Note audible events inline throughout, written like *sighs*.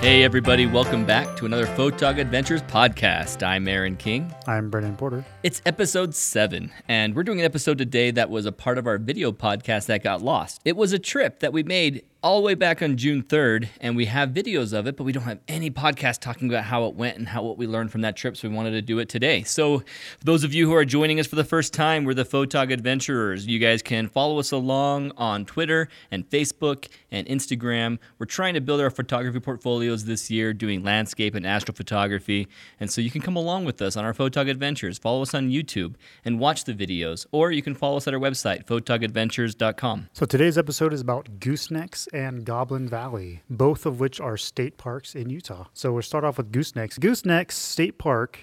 Hey, everybody, welcome back to another Photog Adventures podcast. I'm Aaron King. I'm Brendan Porter. It's episode seven, and we're doing an episode today that was a part of our video podcast that got lost. It was a trip that we made all the way back on June 3rd, and we have videos of it, but we don't have any podcast talking about how it went and how what we learned from that trip. So we wanted to do it today. So, those of you who are joining us for the first time, we're the Photog Adventurers. You guys can follow us along on Twitter and Facebook and Instagram. We're trying to build our photography portfolios this year, doing landscape and astrophotography. And so you can come along with us on our Photog Adventures. Follow us on YouTube and watch the videos, or you can follow us at our website, photogadventures.com. So today's episode is about goosenecks and Goblin Valley, both of which are state parks in Utah. So we'll start off with goosenecks. Goosenecks State Park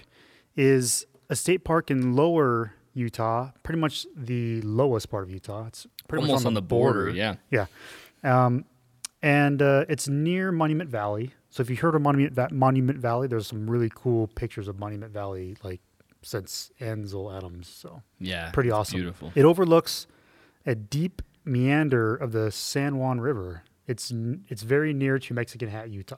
is a state park in lower Utah, pretty much the lowest part of Utah. It's pretty Almost much on the border, yeah. Yeah. Um, and uh, it's near Monument Valley. So if you heard of Monument, Va- Monument Valley, there's some really cool pictures of Monument Valley, like since Ansel Adams. So Yeah. pretty awesome. Beautiful. It overlooks a deep meander of the San Juan River. It's it's very near to Mexican Hat, Utah.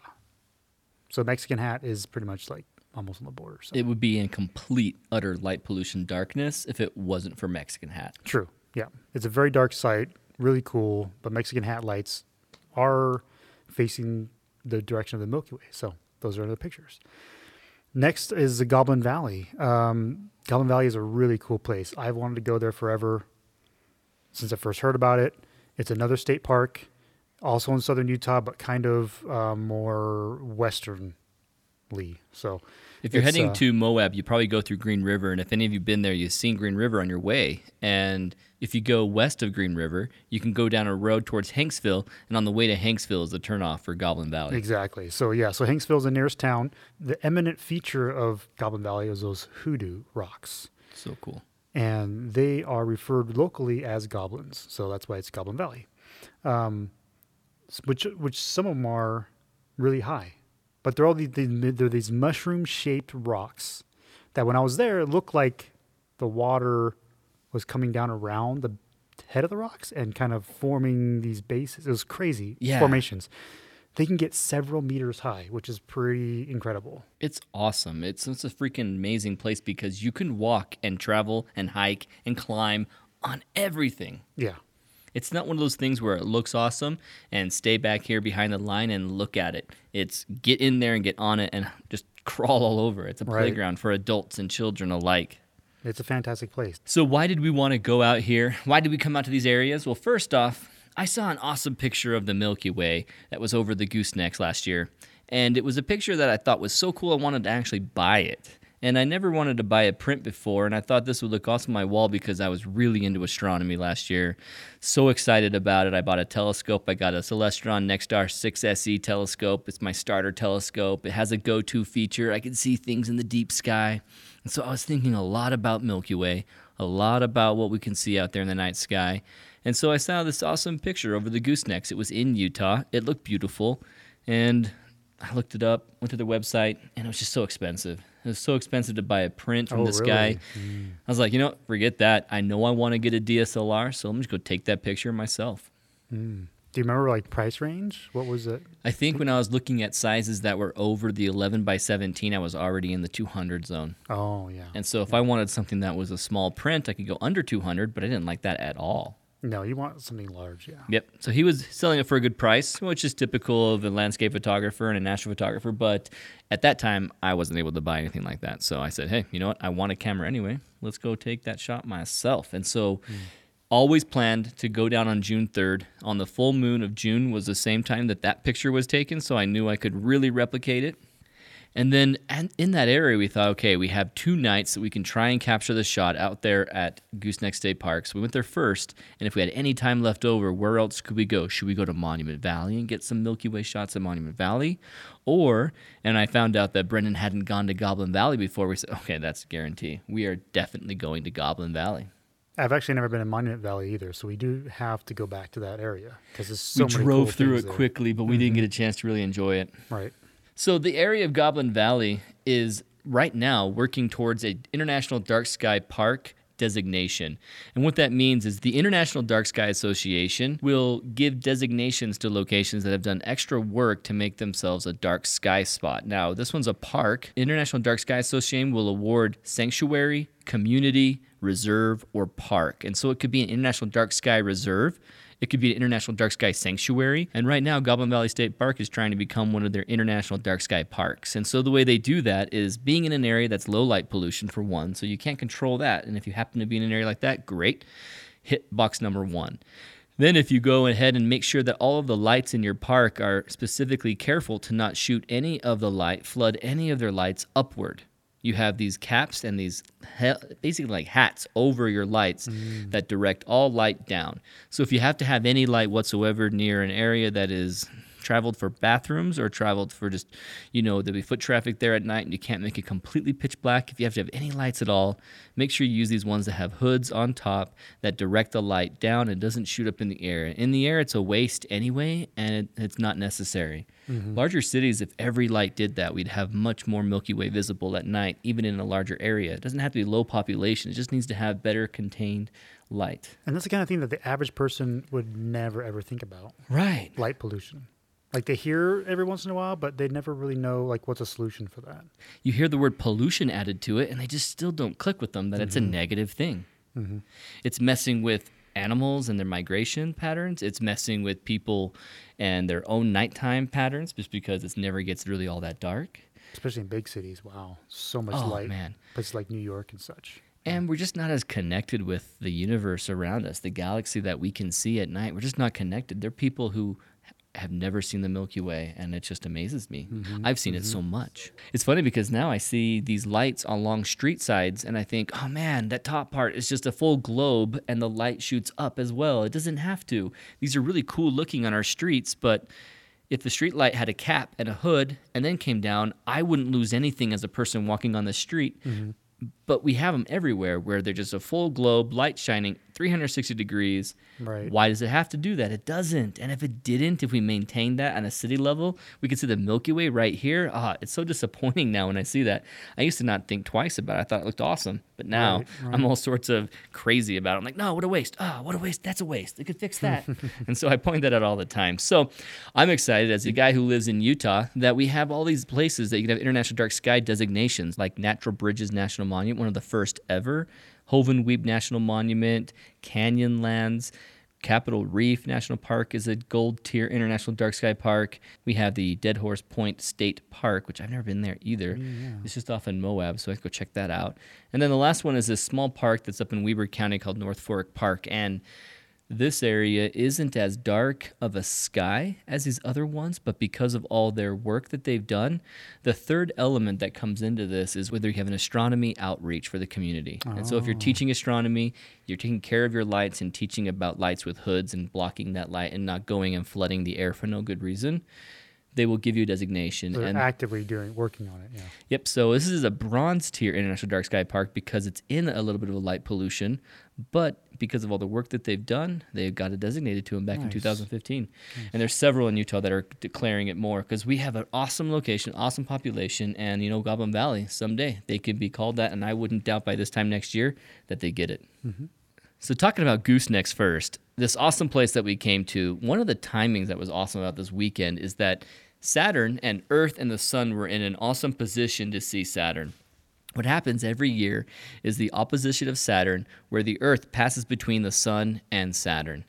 So Mexican Hat is pretty much like almost on the border. So It would be in complete, utter light pollution darkness if it wasn't for Mexican Hat. true, yeah, it's a very dark site, really cool. But Mexican Hat lights are facing the direction of the Milky Way. So those are the pictures. Next is the Goblin Valley. Um, Goblin Valley is a really cool place. I've wanted to go there forever since I first heard about it. It's another state park, also in southern Utah, but kind of uh, more westernly. So If you're heading uh, to Moab, you probably go through Green River, and if any of you've been there, you've seen Green River on your way. And if you go west of Green River, you can go down a road towards Hanksville, and on the way to Hanksville is the turnoff for Goblin Valley. Exactly. So yeah, so Hanksville is the nearest town. The eminent feature of Goblin Valley is those hoodoo rocks, So cool. And they are referred locally as goblins. So that's why it's Goblin Valley. Um, which which some of them are really high, but they're all these they're these mushroom shaped rocks that when I was there, it looked like the water was coming down around the head of the rocks and kind of forming these bases. It was crazy Yeah. formations. They can get several meters high, which is pretty incredible. It's awesome. It's, it's a freaking amazing place because you can walk and travel and hike and climb on everything. Yeah. It's not one of those things where it looks awesome and stay back here behind the line and look at it. It's get in there and get on it and *laughs* just crawl all over. It's a Right. playground for adults and children alike. It's a fantastic place. So, why did we want to go out here? Why did we come out to these areas? Well, first off, I saw an awesome picture of the Milky Way that was over the goosenecks last year. And it was a picture that I thought was so cool, I wanted to actually buy it. And I never wanted to buy a print before, and I thought this would look awesome on my wall because I was really into astronomy last year. So excited about it. I bought a telescope. I got a Celestron Nexstar 6SE telescope. It's my starter telescope. It has a go to feature. I can see things in the deep sky. And so I was thinking a lot about Milky Way, a lot about what we can see out there in the night sky. And so I saw this awesome picture over the goosenecks. It was in Utah. It looked beautiful. And I looked it up, went to their website, and it was just so expensive. It was so expensive to buy a print from Oh, this really? guy. Hmm. I was like, you know, forget that. I know I want to get a DSLR, so let me just go take that picture myself. Hmm. Do you remember like price range? What was it? I think when I was looking at sizes that were over the 11 by 17, I was already in the 200 zone. Oh yeah. And so if I wanted something that was a small print, I could go under 200, but I didn't like that at all. No, you want something large, yeah. Yep. So he was selling it for a good price, which is typical of a landscape photographer and a national photographer. But at that time, I wasn't able to buy anything like that. So I said, hey, you know what? I want a camera anyway. Let's go take that shot myself. And so hmm. always planned to go down on June 3rd. On the full moon of June was the same time that that picture was taken. So I knew I could really replicate it. And then and in that area, we thought, okay, we have two nights that we can try and capture the shot out there at Gooseneck State Park. So we went there first, and if we had any time left over, where else could we go? Should we go to Monument Valley and get some Milky Way shots at Monument Valley? Or, and I found out that Brendan hadn't gone to Goblin Valley before. We said, okay, that's a guarantee. We are definitely going to Goblin Valley. I've actually never been in Monument Valley either, so we do have to go back to that area because there's so we many We drove cool through it there. quickly, but we didn't get mm-hmm. a chance to really enjoy it. Right. So the area of Goblin Valley is right now working towards a international dark sky park designation. And what that means is the International Dark Sky Association will give designations to locations that have done extra work to make themselves a dark sky spot. Now, this one's a park. International Dark Sky Association will award sanctuary, community, reserve, or park. And so it could be an International Dark Sky Reserve. It could be an International Dark Sky Sanctuary. And right now, Goblin Valley State Park is trying to become one of their International Dark Sky Parks. And so the way they do that is being in an area that's low light pollution, for one. So you can't control that. And if you happen to be in an area like that, great. Hit box number one. Then, if you go ahead and make sure that all of the lights in your park are specifically careful to not shoot any of the light, flood any of their lights upward you have these caps and these basically like hats over your lights mm. that direct all light down. So if you have to have any light whatsoever near an area that is traveled for bathrooms or traveled for just, you know, there'll be foot traffic there at night and you can't make it completely pitch black. If you have to have any lights at all, make sure you use these ones that have hoods on top that direct the light down and doesn't shoot up in the air. In the air, it's a waste anyway, and it, it's not necessary. Mm-hmm. Larger cities, if every light did that, we'd have much more Milky Way visible at night, even in a larger area. It doesn't have to be low population, it just needs to have better contained light. And that's the kind of thing that the average person would never ever think about. Right. Light pollution. Like they hear every once in a while, but they never really know like what's a solution for that. You hear the word pollution added to it, and they just still don't click with them that mm-hmm. it's a mm-hmm. negative thing. Mm-hmm. It's messing with animals and their migration patterns. It's messing with people and their own nighttime patterns, just because it never gets really all that dark. Especially in big cities. Wow, so much oh, light. man, places like New York and such. And we're just not as connected with the universe around us, the galaxy that we can see at night. We're just not connected. There are people who have never seen the Milky Way, and it just amazes me. Mm-hmm. I've seen mm-hmm. it so mm-hmm. much. It's funny because now I see these lights along street sides, and I think, oh man, that top part is just a full globe, and the light shoots up as well. It doesn't have to. These are really cool looking on our streets, but if the street light had a cap and a hood and then came down, I wouldn't lose anything as a person walking on the street. Mm-hmm but we have them everywhere where they're just a full globe, light shining 360 degrees. Right. Why does it have to do that? It doesn't. And if it didn't, if we maintained that on a city level, we could see the Milky Way right here. Ah, it's so disappointing now when I see that. I used to not think twice about it. I thought it looked awesome. But now right, right. I'm all sorts of crazy about it. I'm like, no, what a waste. Ah, what a waste. That's a waste. They could fix *laughs* that. and so I point that out all the time. So I'm excited as a guy who lives in Utah that we have all these places that you can have international dark sky designations like Natural Bridges National Monument, one of the first ever. Hovenweep National Monument, Canyonlands, Capitol Reef National Park is a gold tier international dark sky park. We have the Dead Horse Point State Park, which I've never been there either. Oh, yeah. It's just off in Moab, so I have to go check that out. And then the last one is this small park that's up in Weber County called North Fork Park. And this area isn't as dark of a sky as these other ones, but because of all their work that they've done, the third element that comes into this is whether you have an astronomy outreach for the community. Oh. And so if you're oh. teaching astronomy, you're taking care of your lights and teaching about lights with hoods and blocking that light and not going and flooding the air for no good reason they will give you a designation. So and actively doing working on it. Yeah. Yep. So this is a bronze tier International Dark Sky Park because it's in a little bit of a light pollution, but because of all the work that they've done, they got it designated to them back nice. in 2015. Nice. And there's several in Utah that are declaring it more because we have an awesome location, awesome population, and you know Goblin Valley someday they could be called that, and I wouldn't doubt by this time next year that they get it. Mm-hmm. So, talking about goosenecks first, this awesome place that we came to, one of the timings that was awesome about this weekend is that Saturn and Earth and the Sun were in an awesome position to see Saturn. What happens every year is the opposition of Saturn, where the Earth passes between the Sun and Saturn.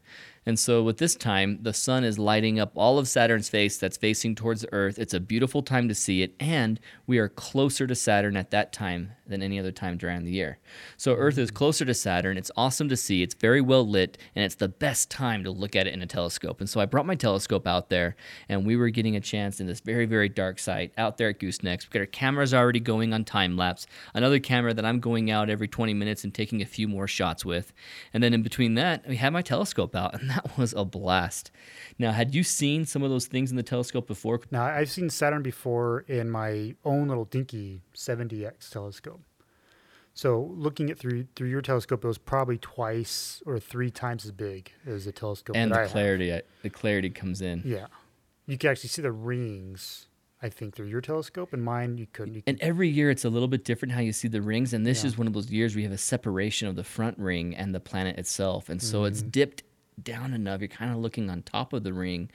And so, with this time, the sun is lighting up all of Saturn's face that's facing towards the Earth. It's a beautiful time to see it, and we are closer to Saturn at that time than any other time during the year. So, Earth is closer to Saturn. It's awesome to see. It's very well lit, and it's the best time to look at it in a telescope. And so, I brought my telescope out there, and we were getting a chance in this very, very dark site out there at Goosenecks. We've got our cameras already going on time lapse, another camera that I'm going out every 20 minutes and taking a few more shots with. And then in between that, we have my telescope out, and that *laughs* was a blast. Now, had you seen some of those things in the telescope before? Now, I've seen Saturn before in my own little dinky 70x telescope. So, looking at through through your telescope, it was probably twice or three times as big as the telescope. And the clarity, uh, the clarity comes in. Yeah, you can actually see the rings I think, through your telescope, and mine you couldn't. You And every year it's a little bit different how you see the rings. And this is one of those years we have a separation of the front ring and the planet itself. And so it's mm-hmm. dipped down enough. You're kind of looking on top of the ring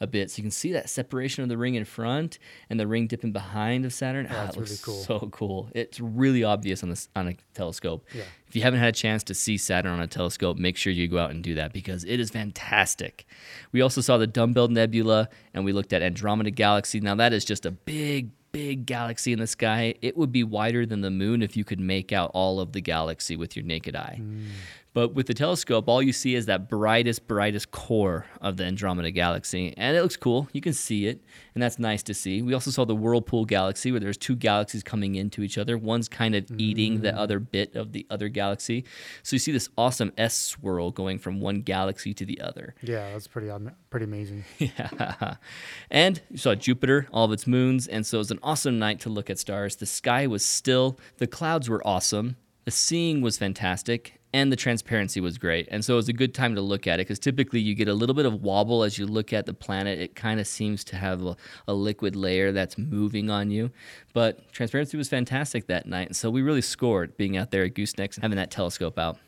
a bit. So you can see that separation of the ring in front and the ring dipping behind of Saturn. Ah, that's it looks really cool. so cool. It's really obvious on this on a telescope. Yeah. If you haven't had a chance to see Saturn on a telescope, make sure you go out and do that because it is fantastic. We also saw the Dumbbell Nebula and we looked at Andromeda Galaxy. Now that is just a big big galaxy in the sky. It would be wider than the moon if you could make out all of the galaxy with your naked eye. But with the telescope, all you see is that brightest, brightest core of the Andromeda Galaxy. And it looks cool. You can see it, and that's nice to see. We also saw the Whirlpool Galaxy, where there's two galaxies coming into each other. One's kind of eating the mm. other bit of the other galaxy. So you see this awesome S swirl going from one galaxy to the other. Yeah, that's pretty pretty amazing. *laughs* Yeah. And you saw Jupiter, all of its moons, and so it was an awesome night to look at stars. The sky was still, the clouds were awesome, the seeing was fantastic, and the transparency was great. And so it was a good time to look at it because typically you get a little bit of wobble as you look at the planet. It kind of seems to have a, a liquid layer that's moving on you. But transparency was fantastic that night. And so we really scored being out there at Goosenecks and having that telescope out.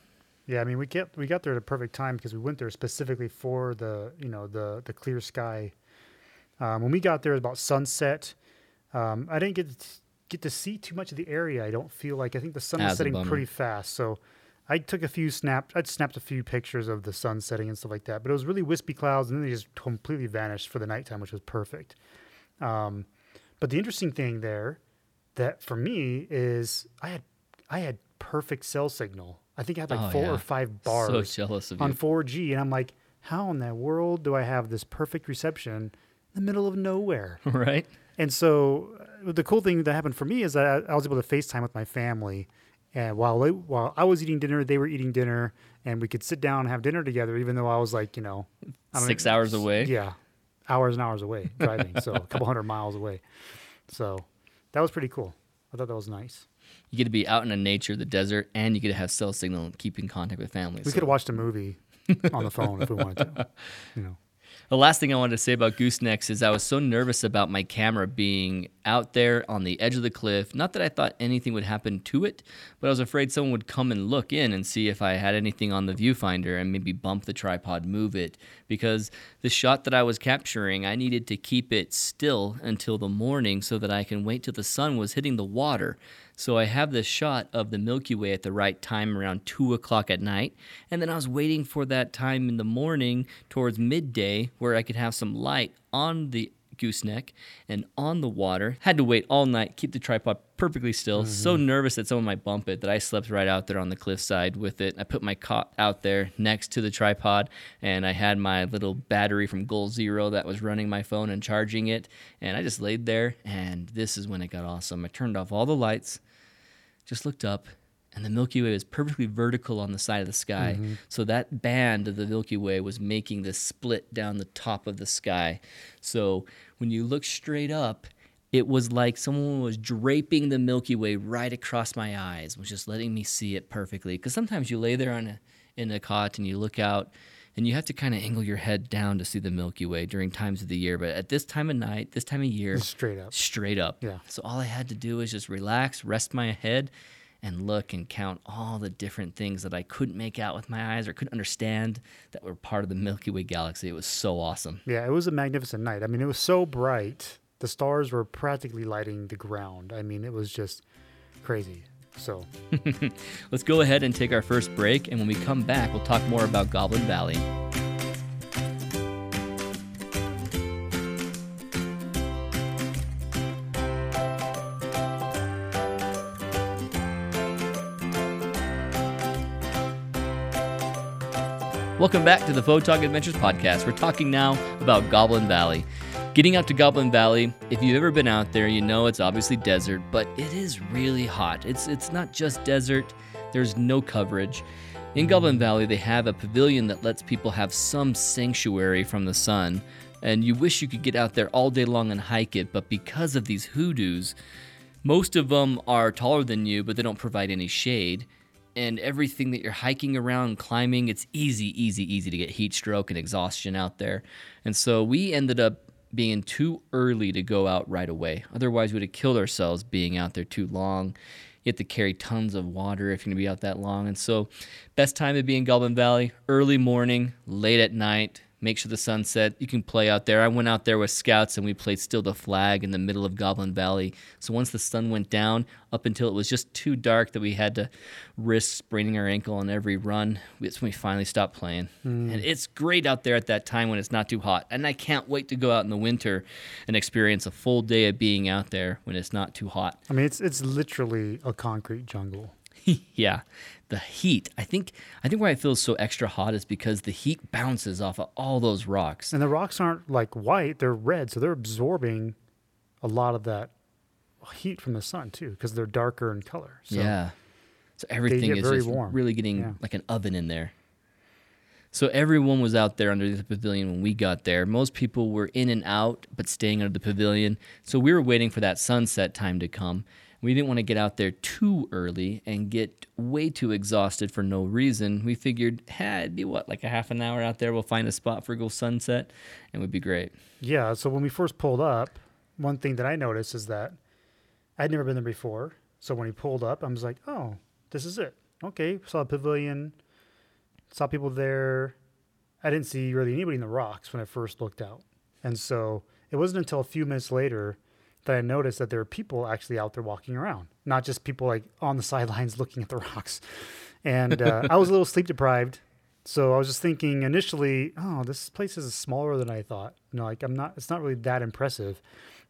Yeah, I mean we get we got there at a perfect time because we went there specifically for the you know the the clear sky. Um, when we got there, it was about sunset. Um, I didn't get to, get to see too much of the area. I don't feel like I think the sun That's was setting pretty fast, so I took a few snap. I'd snapped a few pictures of the sun setting and stuff like that. But it was really wispy clouds, and then they just completely vanished for the nighttime, which was perfect. Um, but the interesting thing there, that for me is I had I had perfect cell signal. I think I had like Oh, four yeah. or five So bars of on 4G, and I'm like, how in the world do I have this perfect reception in the middle of nowhere? *laughs* right? And so uh, the cool thing that happened for me is that I, I was able to FaceTime with my family. And while they, while I was eating dinner, they were eating dinner, and we could sit down and have dinner together, even though I was like, you know, I don't Six hours away. Yeah, hours and hours away driving, so a couple hundred miles away. So that was pretty cool. I thought that was nice. You get to be out in the nature, the desert, and you get to have cell signal and keep in contact with family. We So- could have watched a movie on the phone if we wanted to. You know, The last thing I wanted to say about goosenecks is I was so nervous about my camera being out there on the edge of the cliff. Not that I thought anything would happen to it, but I was afraid someone would come and look in and see if I had anything on the viewfinder and maybe bump the tripod, move it. Because the shot that I was capturing, I needed to keep it still until the morning so that I can wait till the sun was hitting the water. So I have this shot of the Milky Way at the right time around two o'clock at night. And then I was waiting for that time in the morning towards midday where I could have some light on the gooseneck and on the water. Had to wait all night, keep the tripod perfectly still. So mm-hmm. nervous that someone might bump it that I slept right out there on the cliffside with it. I put my cot out there next to the tripod and I had my little battery from Goal Zero that was running my phone and charging it. And I just laid there and this is when it got awesome. I turned off all the lights just looked up and the Milky Way was perfectly vertical on the side of the sky. Mm-hmm. So that band of the Milky Way was making this split down the top of the sky. So when you look straight up, it was like someone was draping the Milky Way right across my eyes, was just letting me see it perfectly. Because sometimes you lay there on a, in a cot and you look out and you have to kind of angle your head down to see the Milky Way during times of the year. But at this time of night, this time of year, straight up. straight up. Yeah. So all I had to do was just relax, rest my head, and look and count all the different things that I couldn't make out with my eyes or couldn't understand that were part of the Milky Way galaxy. It was so awesome. Yeah, it was a magnificent night. I mean, it was so bright. The stars were practically lighting the ground. I mean, it was just crazy. So, *laughs* Let's go ahead and take our first break, and when we come back, we'll talk more about Goblin Valley. Welcome back to the Photog Adventures podcast. We're talking now about Goblin Valley. Getting out to Goblin Valley, if you've ever been out there, you know it's obviously desert, but it is really hot. It's it's not just desert. There's no coverage. In Goblin Valley, they have a pavilion that lets people have some sanctuary from the sun, and you wish you could get out there all day long and hike it, but because of these hoodoos, most of them are taller than you, but they don't provide any shade. And everything that you're hiking around, climbing, it's easy, easy, easy to get heat stroke and exhaustion out there. And so we ended up being too early to go out right away. Otherwise, we'd have killed ourselves being out there too long. You have to carry tons of water if you're gonna be out that long. And so, best time to be in Goblin Valley: early morning, late at night. Make sure the sun set. You can play out there. I went out there with scouts and we played Steal the Flag in the middle of Goblin Valley. So once the sun went down, up until it was just too dark that we had to risk spraining our ankle on every run, that's when we finally stopped playing. Hmm. And it's great out there at that time when it's not too hot. And I can't wait to go out in the winter and experience a full day of being out there when it's not too hot. I mean, it's it's literally a concrete jungle. *laughs* yeah, the heat. I think I think why it feels so extra hot is because the heat bounces off of all those rocks. And the rocks aren't like white; they're red, so they're absorbing a lot of that heat from the sun too, because they're darker in color. So yeah. So everything is just warm. really getting Yeah. like an oven in there. So everyone was out there under the pavilion when we got there. Most people were in and out, but staying under the pavilion. So we were waiting for that sunset time to come. We didn't want to get out there too early and get way too exhausted for no reason. We figured, hey, it'd be what, like a half an hour out there. We'll find a spot for go sunset, and would be great. Yeah. So when we first pulled up, one thing that I noticed is that I'd never been there before. So when he pulled up, I was like, "Oh, this is it." Okay, saw a pavilion, saw people there. I didn't see really anybody in the rocks when I first looked out, and so it wasn't until a few minutes later that I noticed that there were people actually out there walking around, not just people like on the *laughs* sidelines looking at the rocks. And uh, I was a little sleep deprived, so I was just thinking initially, oh, this place is smaller than I thought. You know, like I'm not, it's not really that impressive.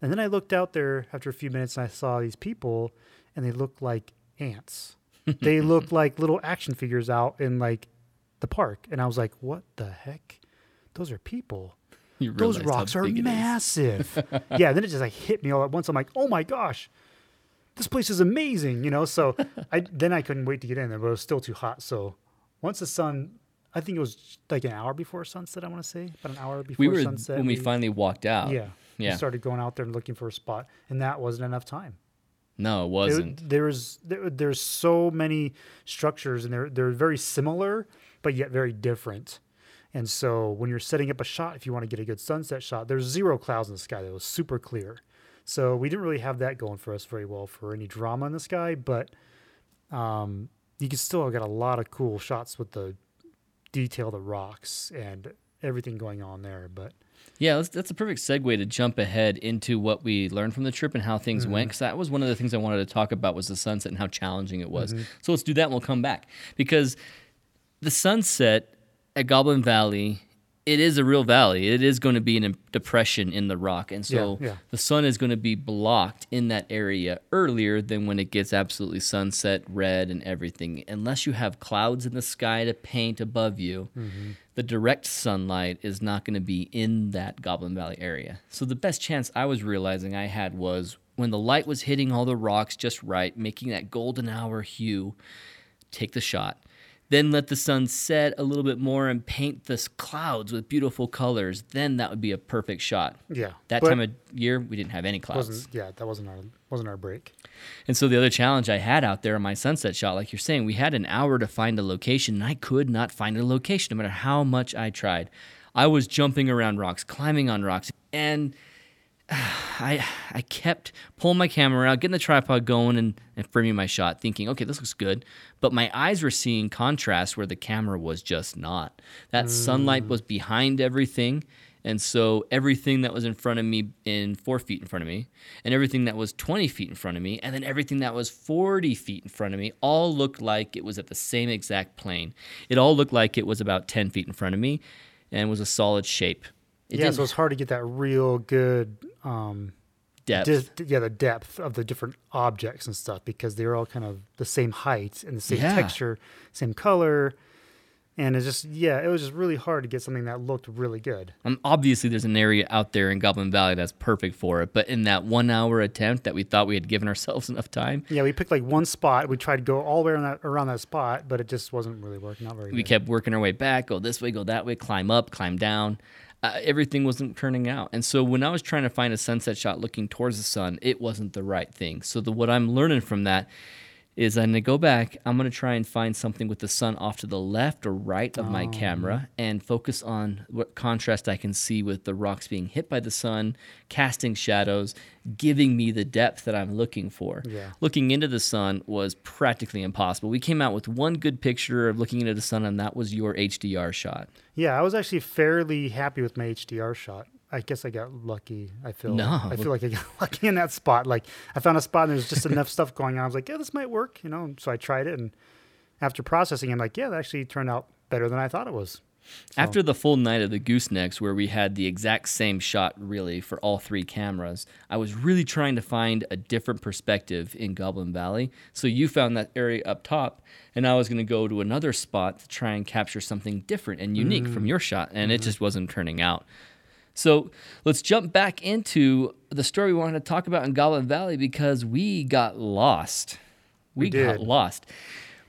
And then I looked out there after a few minutes and I saw these people and they looked like ants. *laughs* they looked like little action figures out in like the park. And I was like, what the heck? Those are people. *laughs* Those rocks are it massive. *laughs* yeah, then it just like hit me all at once. I'm like, oh my gosh, this place is amazing, you know. So I then I couldn't wait to get in there, but it was still too hot. So once the sun, I think it was like an hour before sunset. I want to say about an hour before We were sunset. when we finally walked out. yeah we yeah. started going out there and looking for a spot, and that wasn't enough time. No, it wasn't. there was there, there's so many structures, and they're they're very similar, but yet very different. And so when you're setting up a shot, if you want to get a good sunset shot, there's zero clouds in the sky. That was super clear. So we didn't really have that going for us very well for any drama in the sky, but um, you can still get a lot of cool shots with the detail of the rocks and everything going on there. But Yeah, that's, that's a perfect segue to jump ahead into what we learned from the trip and how things went. Because that was one of the things I wanted to talk about was the sunset and how challenging it was. So let's do that and we'll come back. Because the sunset at Goblin Valley, it is a real valley. It is going to be a depression in the rock. And so Yeah, yeah. the sun is going to be blocked in that area earlier than when it gets absolutely sunset red and everything. Unless you have clouds in the sky to paint above you, mm-hmm. the direct sunlight is not going to be in that Goblin Valley area. So the best chance I was realizing I had was when the light was hitting all the rocks just right, making that golden hour hue, take the shot. Then let the sun set a little bit more and paint the clouds with beautiful colors. Then that would be a perfect shot. yeah, That time of year, we didn't have any clouds. wasn't yeah that wasn't our wasn't our break. And so the other challenge I had out there on my sunset shot, like you're saying, we had an hour to find a location, and I could not find a location no matter how much I tried. I was jumping around rocks, climbing on rocks, and *sighs* I I kept pulling my camera out, getting the tripod going, and, and framing my shot, thinking, okay, this looks good. But my eyes were seeing contrast where the camera was just not. That sunlight was mm. behind everything. And so everything that was in front of me, in four feet in front of me, and everything that was 20 feet in front of me, and then everything that was 40 feet in front of me, all looked like it was at the same exact plane. It all looked like it was about 10 feet in front of me and was a solid shape. It yeah, so it's hard to get that real good um, depth. di- yeah, the depth of the different objects and stuff because they're all kind of the same height and the same Yeah. texture, same color. And it's just, yeah, it was just really hard to get something that looked really good. Um, obviously, there's an area out there in Goblin Valley that's perfect for it, but in that one hour attempt that we thought we had given *laughs* ourselves enough time, Yeah, we picked like one spot. We tried to go all the way around that, around that spot, but it just wasn't really working out very we good. kept working our way back, go this way, go that way, climb up, climb down. Uh, everything wasn't turning out. And so when I was trying to find a sunset shot looking towards the sun, it wasn't the right thing. So the, what I'm learning from that, is I'm gonna go back. I'm gonna try and find something with the sun off to the left or right of my oh. camera and focus on what contrast I can see with the rocks being hit by the sun, casting shadows, giving me the depth that I'm looking for. Yeah. Looking into the sun was practically impossible. We came out with one good picture of looking into the sun, and that was your HDR shot. Yeah, I was actually fairly happy with my HDR shot. I guess I got lucky. I feel No. I feel like I got *laughs* lucky in that spot. Like I found a spot and there's just enough stuff going on. I was like, yeah, this might work, you know. So I tried it, and after processing, I'm like, yeah, that actually turned out better than I thought it was. So- After the full night of the goosenecks, where we had the exact same shot really for all three cameras, I was really trying to find a different perspective in Goblin Valley. So you found that area up top, and I was going to go to another spot to try and capture something different and unique from mm. your shot, and it mm-hmm. just wasn't turning out. So let's jump back into the story we wanted to talk about in Goblin Valley because we got lost. We, We got lost.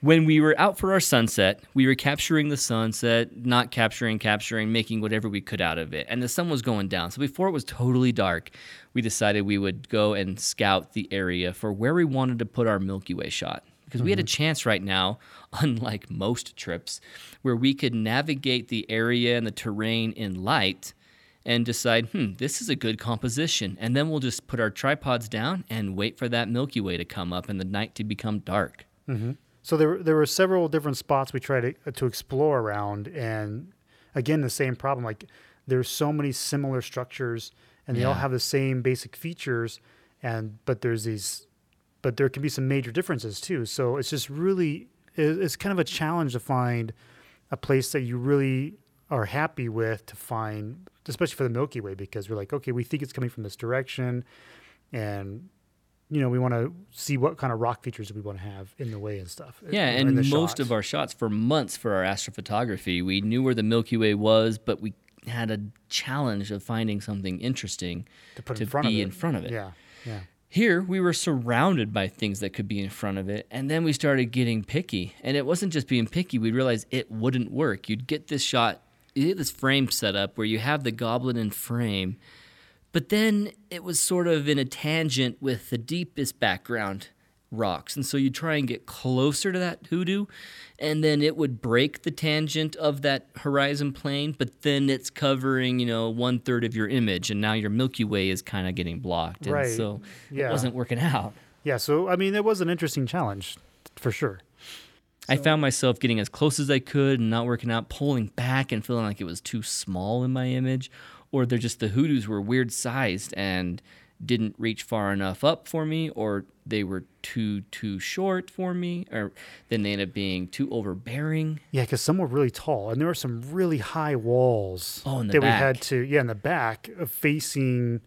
When we were out for our sunset, we were capturing the sunset, not capturing, capturing, making whatever we could out of it. And the sun was going down. So before it was totally dark, we decided we would go and scout the area for where we wanted to put our Milky Way shot. Because we had a mm-hmm. chance right now, *laughs* unlike most trips, where we could navigate the area and the terrain in light and decide, hmm, this is a good composition. And then we'll just put our tripods down and wait for that Milky Way to come up and the night to become dark. So there, there were several different spots we tried to, to explore around, and again, the same problem. Like there's so many similar structures, and they all have the same basic features, and but there's these, but there can be some major differences too. So it's just really, it's kind of a challenge to find a place that you really are happy with to find, especially for the Milky Way, because we're like, okay, we think it's coming from this direction, and you know, we want to see what kind of rock features we want to have in the way and stuff. Uh, yeah, in and most shots. of our shots for months for our astrophotography, we knew where the Milky Way was, but we had a challenge of finding something interesting to put to in front be of it. in front of it. Yeah, yeah, Here, we were surrounded by things that could be in front of it, and then we started getting picky. And it wasn't just being picky, we realized it wouldn't work. You'd get this shot, you get this frame set up where you have the goblin in frame, but then it was sort of in a tangent with the deepest background rocks. And so you try and get closer to that hoodoo, and then it would break the tangent of that horizon plane, but then it's covering, you know, one third of your image, and now your Milky Way is kind of getting blocked. And Right. so Yeah. it wasn't working out. yeah. So I mean, it was an interesting challenge for sure. I found myself getting as close as I could and not working out, pulling back and feeling like it was too small in my image, or they're just the hoodoos were weird sized and didn't reach far enough up for me, or they were too too short for me, or then they ended up being too overbearing. Yeah, because some were really tall, and there were some really high walls Oh, in the that we had to, yeah, in the back, uh, facing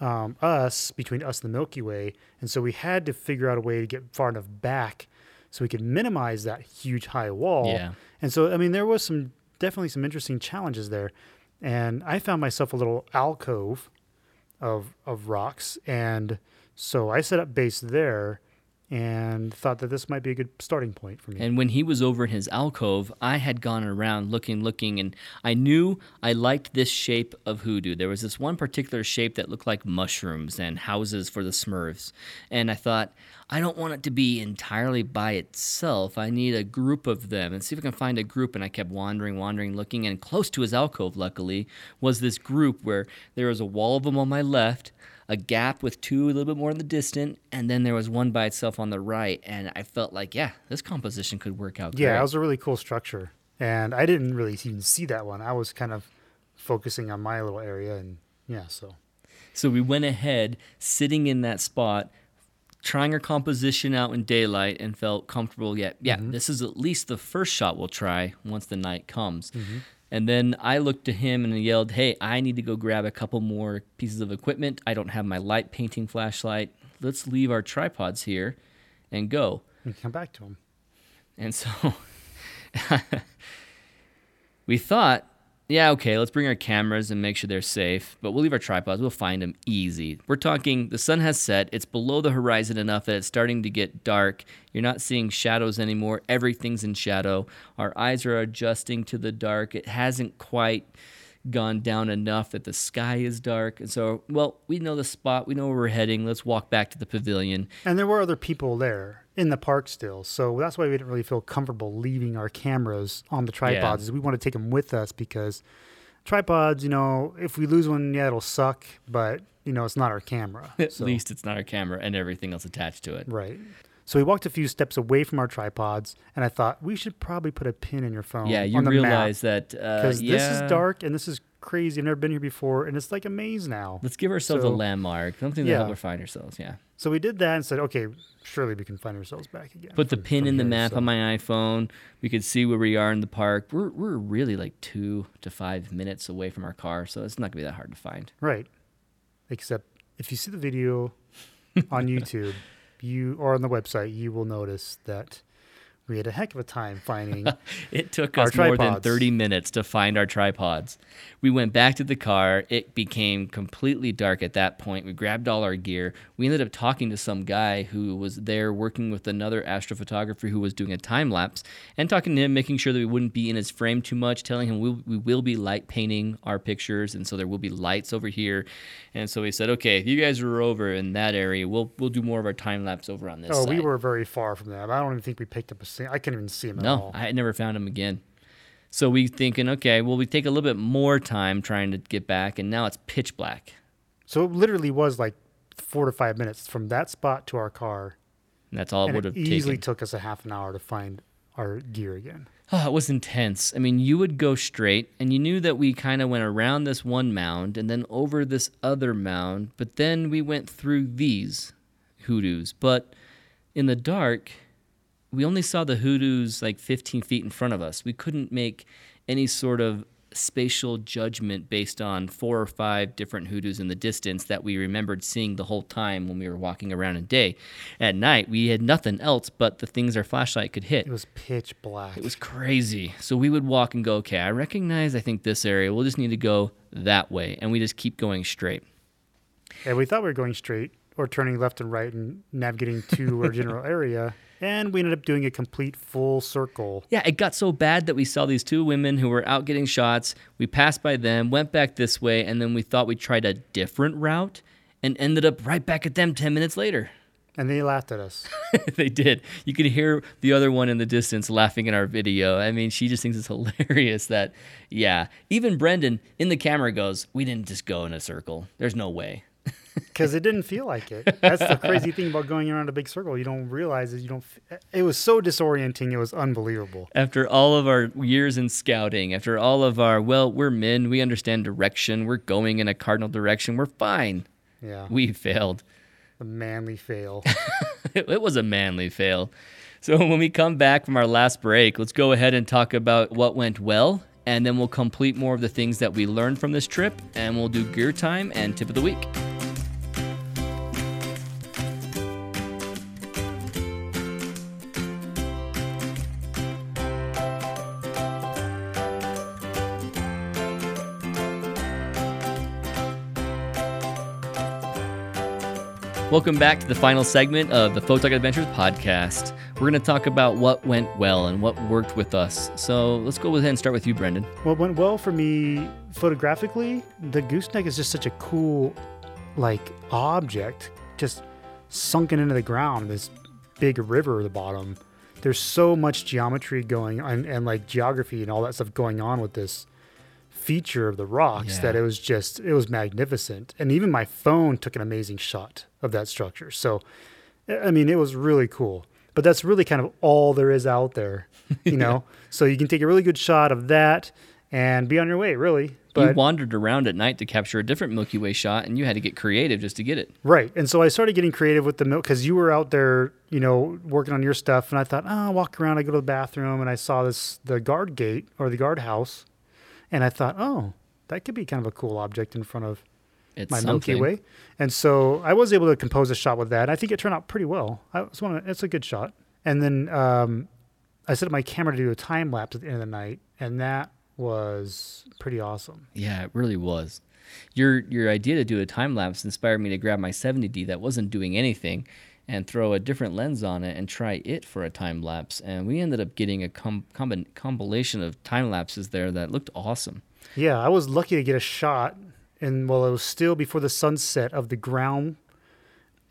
um, us, between us and the Milky Way, and so we had to figure out a way to get far enough back so we could minimize that huge high wall. Yeah. And so, I mean, there was some definitely some interesting challenges there, and I found myself a little alcove of of rocks, and so I set up base there, and thought that this might be a good starting point for me. And when he was over in his alcove, I had gone around looking, looking, and I knew I liked this shape of hoodoo. There was this one particular shape that looked like mushrooms and houses for the Smurfs. And I thought, I don't want it to be entirely by itself. I need a group of them and see if I can find a group. And I kept wandering, wandering, looking. And close to his alcove, luckily, was this group where there was a wall of them on my left, a gap with two a little bit more in the distant, and then there was one by itself on the right. And I felt like, yeah, this composition could work out. Yeah, great. it was a really cool structure, and I didn't really even see that one. I was kind of focusing on my little area, and yeah, so So we went ahead, sitting in that spot, trying our composition out in daylight, and felt comfortable. Yeah, yeah, this is at least the first shot we'll try once the night comes. Mm-hmm. And then I looked to him and yelled, "Hey, I need to go grab a couple more pieces of equipment. I don't have my light painting flashlight. Let's leave our tripods here and go." can come back to him. And so *laughs* we thought, yeah, okay, let's bring our cameras and make sure they're safe, but we'll leave our tripods. We'll find them easy. We're talking the sun has set, it's below the horizon enough that it's starting to get dark. You're not seeing shadows anymore. Everything's in shadow. Our eyes are adjusting to the dark. It hasn't quite gone down enough that the sky is dark. And so, well, we know the spot, we know where we're heading. Let's walk back to the pavilion. And there were other people there, in the park still. So that's why we didn't really feel comfortable leaving our cameras on the tripods. Is we want to take them with us because tripods, you know, if we lose one, yeah, it'll suck, but you know, it's not our camera. *laughs* At So- least it's not our camera and everything else attached to it. Right. So we walked a few steps away from our tripods, and I thought we should probably put a pin in your phone. Yeah, you on the realize that because uh, this is dark and this is crazy. I've never been here before, and it's like a maze now. Let's give ourselves a landmark, something to Yeah. help us find ourselves. Yeah. So we did that and said, okay, surely we can find ourselves back again. Put the from- pin from in the here, map so- on my iPhone. We could see where we are in the park. We're we're really like two to five minutes away from our car, so it's not gonna be that hard to find. Right. Except if you see the video on *laughs* YouTube, you or on the website, you will notice that we had a heck of a time finding. *laughs* It took us more than 30 minutes to find our tripods. We went back to the car. It became completely dark at that point. We grabbed all our gear. We ended up talking to some guy who was there working with another astrophotographer who was doing a time lapse and talking to him, making sure that we wouldn't be in his frame too much, telling him we, we will be light painting our pictures. And so there will be lights over here. And so he said, okay, if you guys are over in that area, we'll, we'll do more of our time lapse over on this oh, side. we were very far from that. I don't even think we picked up a single. I can't even see him at No, all. I never found him again. So we thinking, okay, well, we take a little bit more time trying to get back, and now it's pitch black. So it literally was like four to five minutes from that spot to our car. And that's all it would have easily taken. took us a half an hour to find our gear again. Oh, it was intense. I mean, you would go straight, and you knew that we kind of went around this one mound and then over this other mound, but then we went through these hoodoos. But in the dark, we only saw the hoodoos like 15 feet in front of us. We couldn't make any sort of spatial judgment based on four or five different hoodoos in the distance that we remembered seeing the whole time when we were walking around in day. At night, we had nothing else but the things our flashlight could hit. It was pitch black. It was crazy. So we would walk and go, okay, I recognize, I think this area, we'll just need to go that way. And we just keep going straight. and we thought we were going straight or turning left and right and navigating to our general *laughs* area. And we ended up doing a complete full circle. Yeah, it got so bad that we saw these two women who were out getting shots. We passed by them, went back this way, and then we thought we tried a different route and ended up right back at them 10 minutes later. And they laughed at us. *laughs* they did. You could hear the other one in the distance laughing in our video. I mean, she just thinks it's *laughs* hilarious that, yeah, even Brendan in the camera goes, We didn't just go in a circle. There's no way. *laughs* because it didn't feel like it. That's the crazy thing about going around a big circle. You don't realize it. You don't. f- It was so disorienting. It was unbelievable. after all of our years in scouting, after all of our, well, we're men, we understand direction, we're going in a cardinal direction, we're fine. Yeah, We failed. a manly fail. *laughs* it was a manly fail. So when we come back from our last break, let's go ahead and talk about what went well, and then we'll complete more of the things that we learned from this trip, and we'll do gear time and tip of the week. Welcome back to the final segment of the Photog Adventures podcast. We're going to talk about what went well and what worked with us. So let's go ahead and start with you, Brendan. what went well for me photographically, the gooseneck is just such a cool, like object, just sunken into the ground. This big river at the bottom. There's so much geometry going on and like geography and all that stuff going on with this feature of the rocks Yeah. that it was just it was magnificent. And even my phone took an amazing shot of that structure. So I mean, it was really cool. But that's really kind of all there is out there, you *laughs* know. So you can take a really good shot of that and be on your way, really. you But wandered around at night to capture a different Milky Way shot, and you had to get creative just to get it. right, and so I started getting creative with the milk because you were out there, you know, working on your stuff, and I thought, oh, I'll walk around. I go to the bathroom, and I saw this the guard gate or the guard house, and I thought, oh, that could be kind of a cool object in front of It's my something. Milky Way. And so I was able to compose a shot with that. I think it turned out pretty well. I was one it's a good shot. And then um, I set up my camera to do a time lapse at the end of the night, and that was pretty awesome. Yeah, it really was. Your your idea to do a time lapse inspired me to grab my 70D that wasn't doing anything and throw a different lens on it and try it for a time lapse. And we ended up getting a com- compilation of time lapses there that looked awesome. Yeah, I was lucky to get a shot, and well, it was still before the sunset of the ground,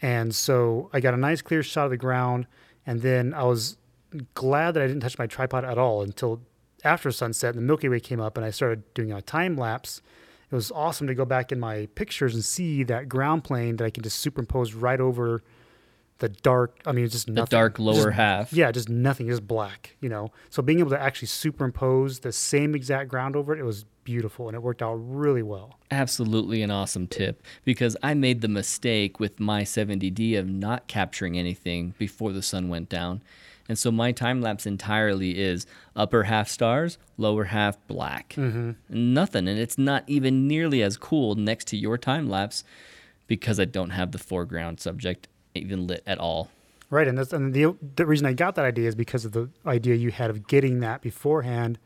and so I got a nice clear shot of the ground, And then I was glad that I didn't touch my tripod at all until after sunset. And the Milky Way came up, and I started doing a time lapse. It was awesome to go back in my pictures and see that ground plane that I can just superimpose right over the dark. I mean, it's just The nothing. dark lower Just- half. Yeah, just nothing, just black. You know, so being able to actually superimpose the same exact ground over it, it was beautiful, and it worked out really well. Absolutely an awesome tip because I made the mistake with my 70D of not capturing anything before the sun went down. And so my time lapse entirely is upper half stars, lower half black. Mm-hmm. Nothing. And it's not even nearly as cool next to your time lapse because I don't have the foreground subject even lit at all. Right, and that's and the the reason I got that idea is because of the idea you had of getting that beforehand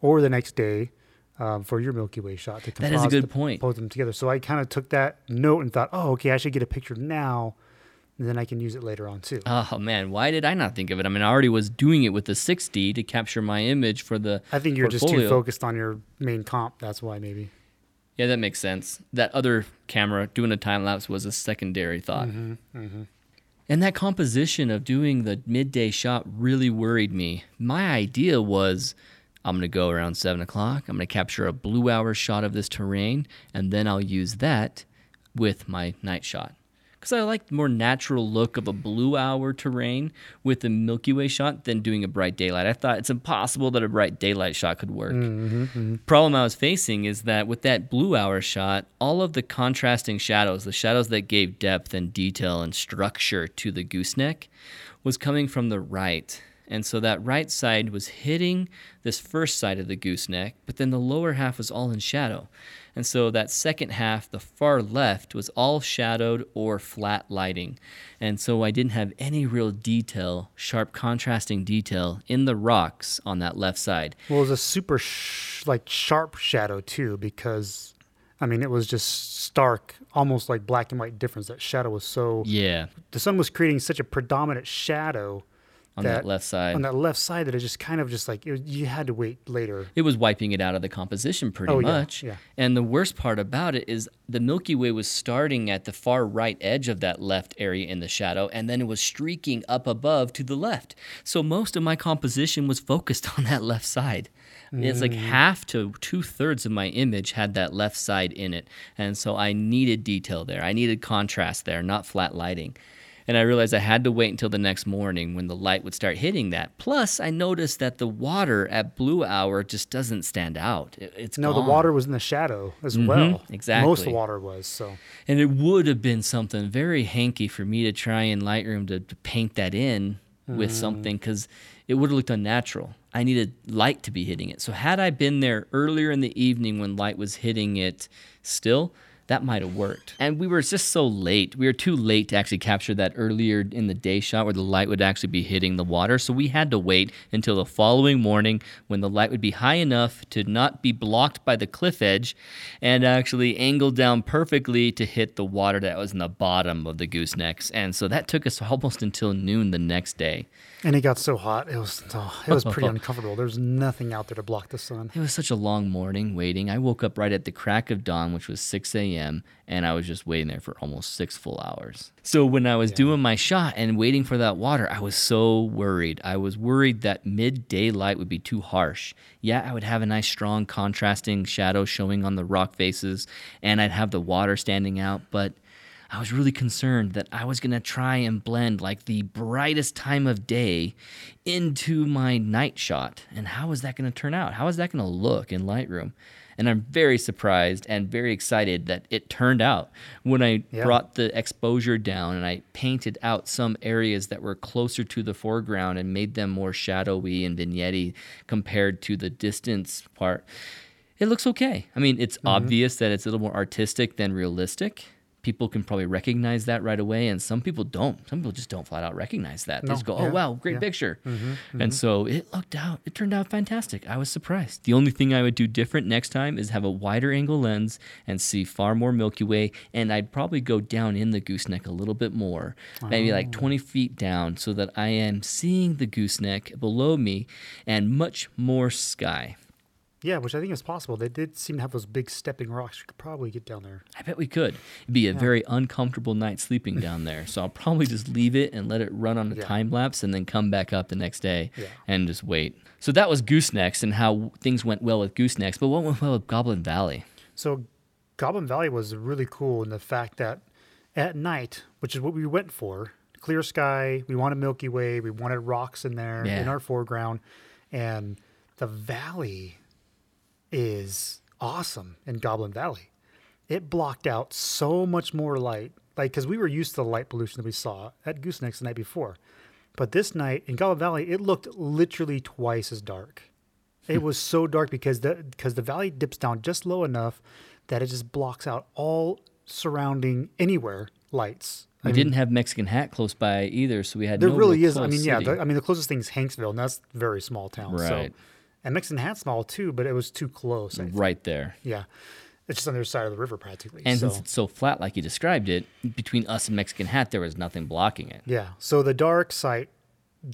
or the next day um, for your Milky Way shot to That is a good to point. Put them together. So I kind of took that note and thought, oh, okay, I should get a picture now, and then I can use it later on too. Oh man, why did I not think of it? I mean, I already was doing it with the 6D to capture my image for the I think you're just too focused on your main comp. That's why maybe. Yeah, that makes sense. That other camera doing a time lapse was a secondary thought. Mm-hmm, And that composition of doing the midday shot really worried me. My idea was I'm going to go around 7 o'clock, I'm going to capture a blue hour shot of this terrain, and then I'll use that with my night shot. Because I like the more natural look of a blue hour terrain with a Milky Way shot than doing a bright daylight. I thought it's impossible that a bright daylight shot could work mm-hmm, mm-hmm. problem I was facing is that with that blue hour shot, all of the contrasting shadows, the shadows that gave depth and detail and structure to the gooseneck, was coming from the right. And so that right side was hitting this first side of the gooseneck, but then the lower half was all in shadow. And so that second half, the far left, was all shadowed or flat lighting. And so I didn't have any real detail, sharp contrasting detail in the rocks on that left side. Well, it was a super sh- like sharp shadow too, because I mean it was just stark, almost like black and white difference. That shadow was so Yeah, the sun was creating such a predominant shadow on that, left side. on that left side that it just kind of just like was- you had to wait later. it was wiping it out of the composition pretty Oh, yeah, much. yeah. And the worst part about it is the Milky Way was starting at the far right edge of that left area in the shadow, and then it was streaking up above to the left. So most of my composition was focused *laughs* on that left side. It's Mm. like half to two thirds of my image had that left side in it. And so I needed detail there. I needed contrast there, not flat lighting. And I realized I had to wait until the next morning when the light would start hitting that. Plus, I noticed that the water at blue hour just doesn't stand out. It- it's No, gone. the water was in the shadow as well. Exactly, most of Mm-hmm. the water was so. And it would have been something very hanky for me to try in Lightroom to, to paint that in with something because it would have looked unnatural. I needed light to be hitting it. So had I been there earlier in the evening when light was hitting it still, that might have worked. And we were just so late. We were too late to actually capture that earlier in the day shot where the light would actually be hitting the water. So we had to wait until the following morning when the light would be high enough to not be blocked by the cliff edge and actually angled down perfectly to hit the water that was in the bottom of the goosenecks. And so that took us almost until noon the next day. And it got so hot, it was oh, it was pretty *laughs* uncomfortable. There was nothing out there to block the sun. It was such a long morning waiting. I woke up right at the crack of dawn, which was 6 a.m., and I was just waiting there for almost six full hours. So when I was doing my shot and waiting for that water, I was so worried. I was worried that midday light would be too harsh. Yeah, I would have a nice, strong, contrasting shadow showing on the rock faces, and I'd have the water standing out, but. I was really concerned that I was going to try and blend like the brightest time of day into my night shot. And how is that going to turn out? How is that going to look in Lightroom? And I'm very surprised and very excited that it turned out when I Yeah. brought the exposure down and I painted out some areas that were closer to the foreground and made them more shadowy and vignette compared to the distance part. It looks okay. I mean, it's mm-hmm. obvious that it's a little more artistic than realistic. People can probably recognize that right away, and some people don't. Some people just don't flat out recognize that. They just go, oh, yeah, "Oh wow, great yeah. picture," mm-hmm. Mm-hmm. and so it looked out. It turned out fantastic. I was surprised. The only thing I would do different next time is have a wider angle lens and see far more Milky Way, and I'd probably go down in the gooseneck a little bit more, maybe like 20 feet down, so that I am seeing the gooseneck below me and much more sky. Yeah, which I think is possible. They did seem to have those big stepping rocks. You could probably get down there. I bet we could. It'd be a very uncomfortable night sleeping down there. So I'll probably just leave it and let it run on a Yeah. time lapse and then come back up the next day Yeah. and just wait. So that was Goosenecks and how things went well with Goosenecks. But what went well with Goblin Valley? So Goblin Valley was really cool in the fact that at night, which is what we went for, clear sky, we wanted Milky Way, we wanted rocks in there in our foreground, and the valley is awesome in Goblin Valley. It blocked out so much more light, like because we were used to the light pollution that we saw at Goosenecks the night before, but this night in Goblin Valley, it looked literally twice as dark. Hmm. It was so dark because the because the valley dips down just low enough that it just blocks out all surrounding anywhere lights. We didn't have Mexican Hat close by either, so we had There no really is. I mean, yeah. The, I mean, the closest thing is Hanksville, and that's a very small town. So, Right. And Mexican Hat small too, but it was too close. Right there. Yeah, it's just on the other side of the river practically. And so. since it's so flat, like you described it, between us and Mexican Hat, there was nothing blocking it. Yeah. So the dark site,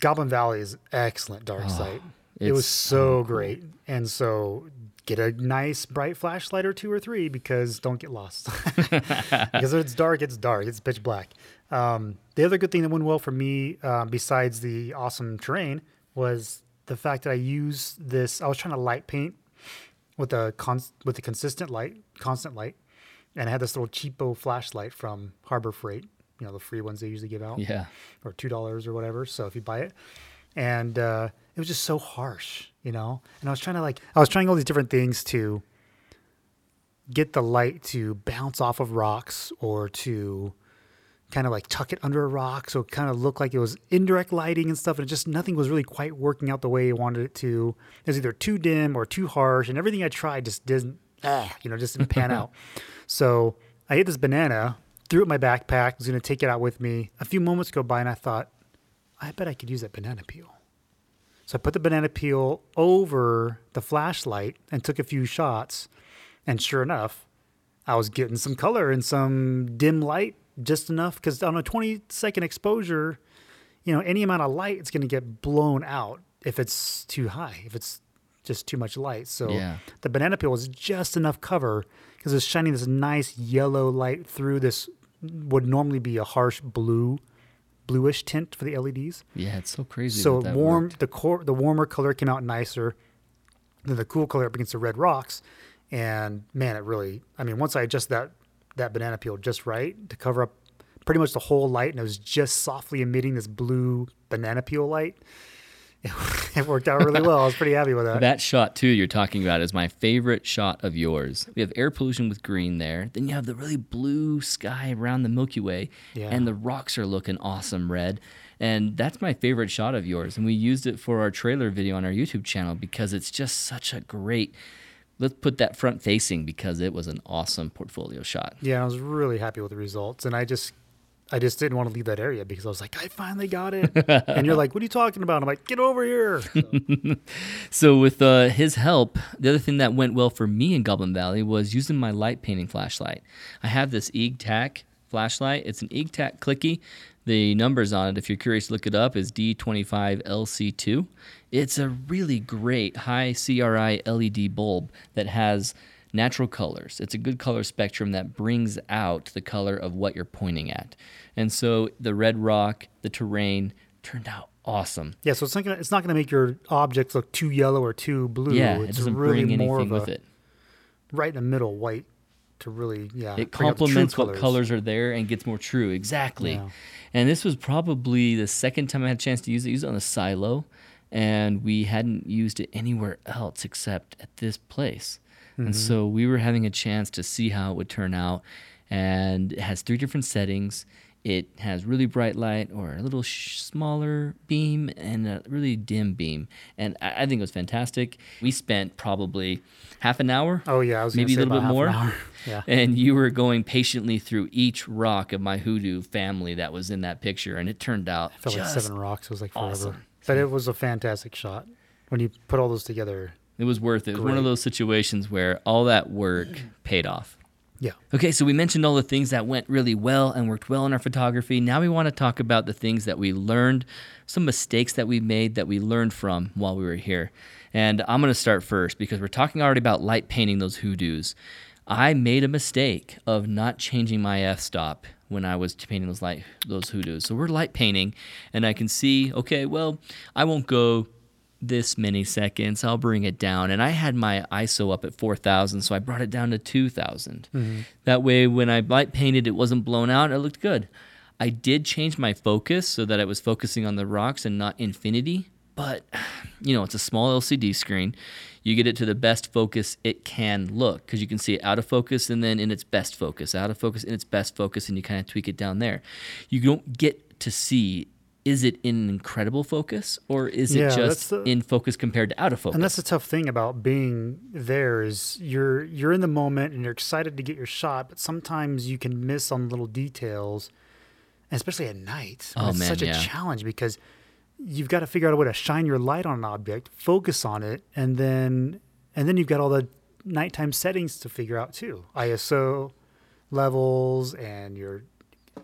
Goblin Valley is excellent dark site. It was so great. And so get a nice bright flashlight or two or three because don't get lost. *laughs* because if it's dark, it's dark. It's pitch black. Um, the other good thing that went well for me, um, besides the awesome terrain, was the fact that I use this. I was trying to light paint with a con- with a consistent light, constant light, and I had this little cheapo flashlight from Harbor Freight. You know the free ones they usually give out Yeah. or two dollars or whatever. So if you buy it, and uh, it was just so harsh, you know. And I was trying to like, I was trying all these different things to get the light to bounce off of rocks or to kind of like tuck it under a rock, so it kind of looked like it was indirect lighting and stuff. And it just nothing was really quite working out the way I wanted it to. It was either too dim or too harsh, and everything I tried just didn't, ah, you know, just didn't pan *laughs* out. So I ate this banana, threw it in my backpack, was going to take it out with me. A few moments go by, and I thought, I bet I could use that banana peel. So I put the banana peel over the flashlight and took a few shots. And sure enough, I was getting some color and some dim light just enough because on a 20 second exposure, you know, any amount of light, it's going to get blown out if it's too high, if it's just too much light. So Yeah. the banana peel was just enough cover because it's shining this nice yellow light through this would normally be a harsh blue, bluish tint for the LEDs. Yeah, it's so crazy. So that that warm worked. the core the warmer color came out nicer than the cool color up against the red rocks. And man, it really I mean, once I adjust that that banana peel just right to cover up pretty much the whole light and it was just softly emitting this blue banana peel light. *laughs* It, worked out really well. I was pretty happy with that. That shot too you're talking about is my favorite shot of yours. We have air pollution with green there. Then you have the really blue sky around the Milky Way, Yeah. and the rocks are looking awesome red. And that's my favorite shot of yours. And we used it for our trailer video on our YouTube channel because it's just such a great. Let's put that front facing because it was an awesome portfolio shot. Yeah, I was really happy with the results, and I just, I just didn't want to leave that area because I was like, I finally got it. *laughs* and you're like, What are you talking about? I'm like, Get over here. *laughs* So, So with uh, his help, the other thing that went well for me in Goblin Valley was using my light painting flashlight. I have this EagTac flashlight. It's an EagTac clicky. The numbers on it, if you're curious to look it up, is D25LC2. It's a really great high CRI LED bulb that has natural colors. It's a good color spectrum that brings out the color of what you're pointing at. And so the red rock, the terrain turned out awesome. yeah, so it's not gonna, it's not going to make your objects look too yellow or too blue. Yeah, it's it doesn't really bring more anything of with it. right in the middle, white to really yeah. It bring out the true complements what colors are there and gets more true. Exactly. Yeah. And this was probably the second time I had a chance to use it. Use it on a silo, and we hadn't used it anywhere else except at this place. Mm-hmm. And so we were having a chance to see how it would turn out. And it has three different settings. It has really bright light or a little sh- smaller beam and a really dim beam. And I, I think it was fantastic. We spent probably half an hour Oh yeah, I was maybe a little bit more. An *laughs* yeah. And you were going patiently through each rock of my hoodoo family that was in that picture, and it turned out I felt like seven rocks. It was like forever. awesome. But it was a fantastic shot. When you put all those together, it was worth it. It was one of those situations where all that work paid off. Yeah. Okay, so we mentioned all the things that went really well and worked well in our photography. Now we want to talk about the things that we learned, some mistakes that we made that we learned from while we were here. And I'm going to start first because we're talking already about light painting those hoodoos. I made a mistake of not changing my f-stop when I was painting those light those hoodoos. So we're light painting and I can see, okay, well, I won't go this many seconds. I'll bring it down. And I had my ISO up at 4,000, so I brought it down to 2,000. Mm-hmm. That way, when I light painted, it wasn't blown out. It looked good. I did change my focus so that I was focusing on the rocks and not infinity. But, you know, it's a small LCD screen. You get it to the best focus it can look because you can see it out of focus and then in its best focus, out of focus in its best focus, and you kind of tweak it down there. You don't get to see is it in incredible focus or is Yeah, it just the- in focus compared to out of focus? And that's the tough thing about being there is you're you're in the moment and you're excited to get your shot, but sometimes you can miss on little details, especially at night. Oh, it's man, such yeah. a challenge because you've got to figure out a way to shine your light on an object, focus on it, and then and then you've got all the nighttime settings to figure out too. ISO levels and your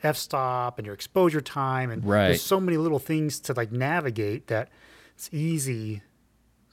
f-stop and your exposure time and Right. there's so many little things to like navigate that it's easy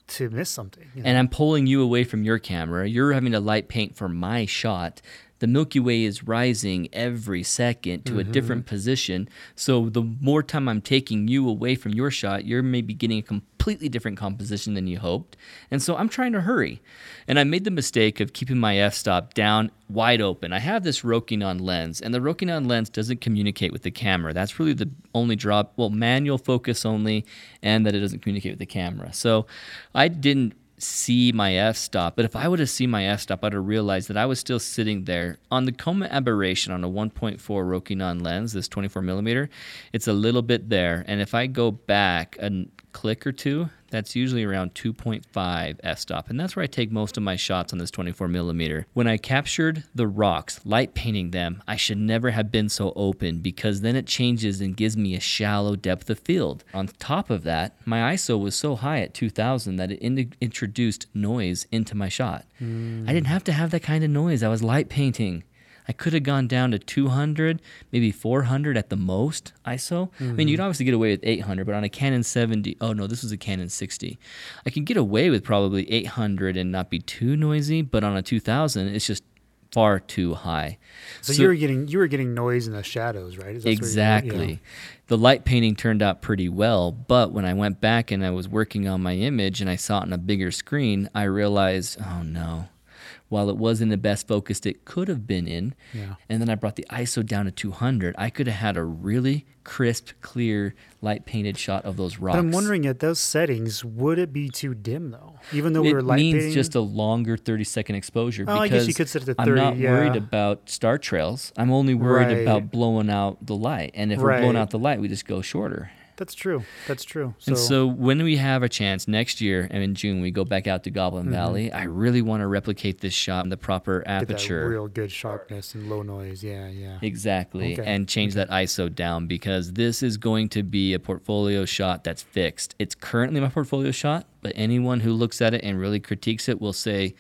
to miss something. you know? and I'm pulling you away from your camera. You're having to light paint for my shot. The Milky Way is rising every second to a mm-hmm. different position. So the more time I'm taking you away from your shot, you're maybe getting a completely different composition than you hoped. And so I'm trying to hurry. And I made the mistake of keeping my f-stop down wide open. I have this Rokinon lens, and the Rokinon lens doesn't communicate with the camera. That's really the only drop. Well, manual focus only, and that it doesn't communicate with the camera. So I didn't see my f stop, but if I would have seen my f stop, I'd have realized that I was still sitting there on the coma aberration on a 1.4 Rokinon lens, this 24 millimeter. It's a little bit there, and if I go back a click or two, that's usually around 2.5 f stop, and that's where I take most of my shots on this 24 millimeter. When I captured the rocks, light painting them, I should never have been so open because then it changes and gives me a shallow depth of field. On top of that, my ISO was so high at 2000 that it in- introduced noise into my shot. Hmm. I didn't have to have that kind of noise. I was light painting. I could have gone down to 200, maybe 400 at the most ISO. I mean, mm-hmm. you can obviously get away with 800, but on a Canon 70, oh no, this was a Canon 60. I can get away with probably 800 and not be too noisy, but on a 2000, it's just far too high. so, you were getting you were getting noise in the shadows, right? Is that where you were- Exactly. yeah. The light painting turned out pretty well, but when I went back and I was working on my image and I saw it on a bigger screen, I realized, oh no. While it wasn't the best focused it could have been in, Yeah. and then I brought the ISO down to 200, I could have had a really crisp, clear, light painted shot of those rocks. But I'm wondering at those settings, would it be too dim though? Even though we it were light means painting? just a longer 30 second exposure Oh, I because guess you could set it to 30. I'm 30, not worried about star trails. I'm only worried Right. about blowing out the light. And if we're blowing out the light, we just go shorter. That's true. That's true. So, and so when we have a chance next year and in June we go back out to Goblin Mm-hmm. Valley, I really want to replicate this shot in the proper aperture. real good sharpness and low noise. Yeah, yeah. Exactly. Okay, And change that ISO down because this is going to be a portfolio shot that's fixed. It's currently my portfolio shot, but anyone who looks at it and really critiques it will say,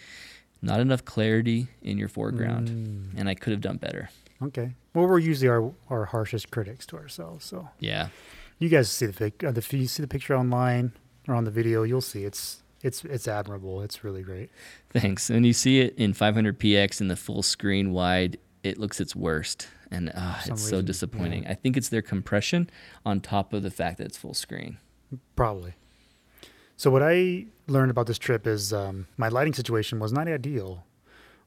not enough clarity in your foreground. Mm. And I could have done better. Okay. Well, we're usually our, our harshest critics to ourselves. So Yeah. You guys see the pic. Uh, the, if you see the picture online or on the video, you'll see it's it's it's admirable. It's really great. Thanks. And you see it in 500px in the full screen wide, it looks its worst. And uh, it's so disappointing. yeah. I think it's their compression on top of the fact that it's full screen. Probably. So what I learned about this trip is um, my lighting situation was not ideal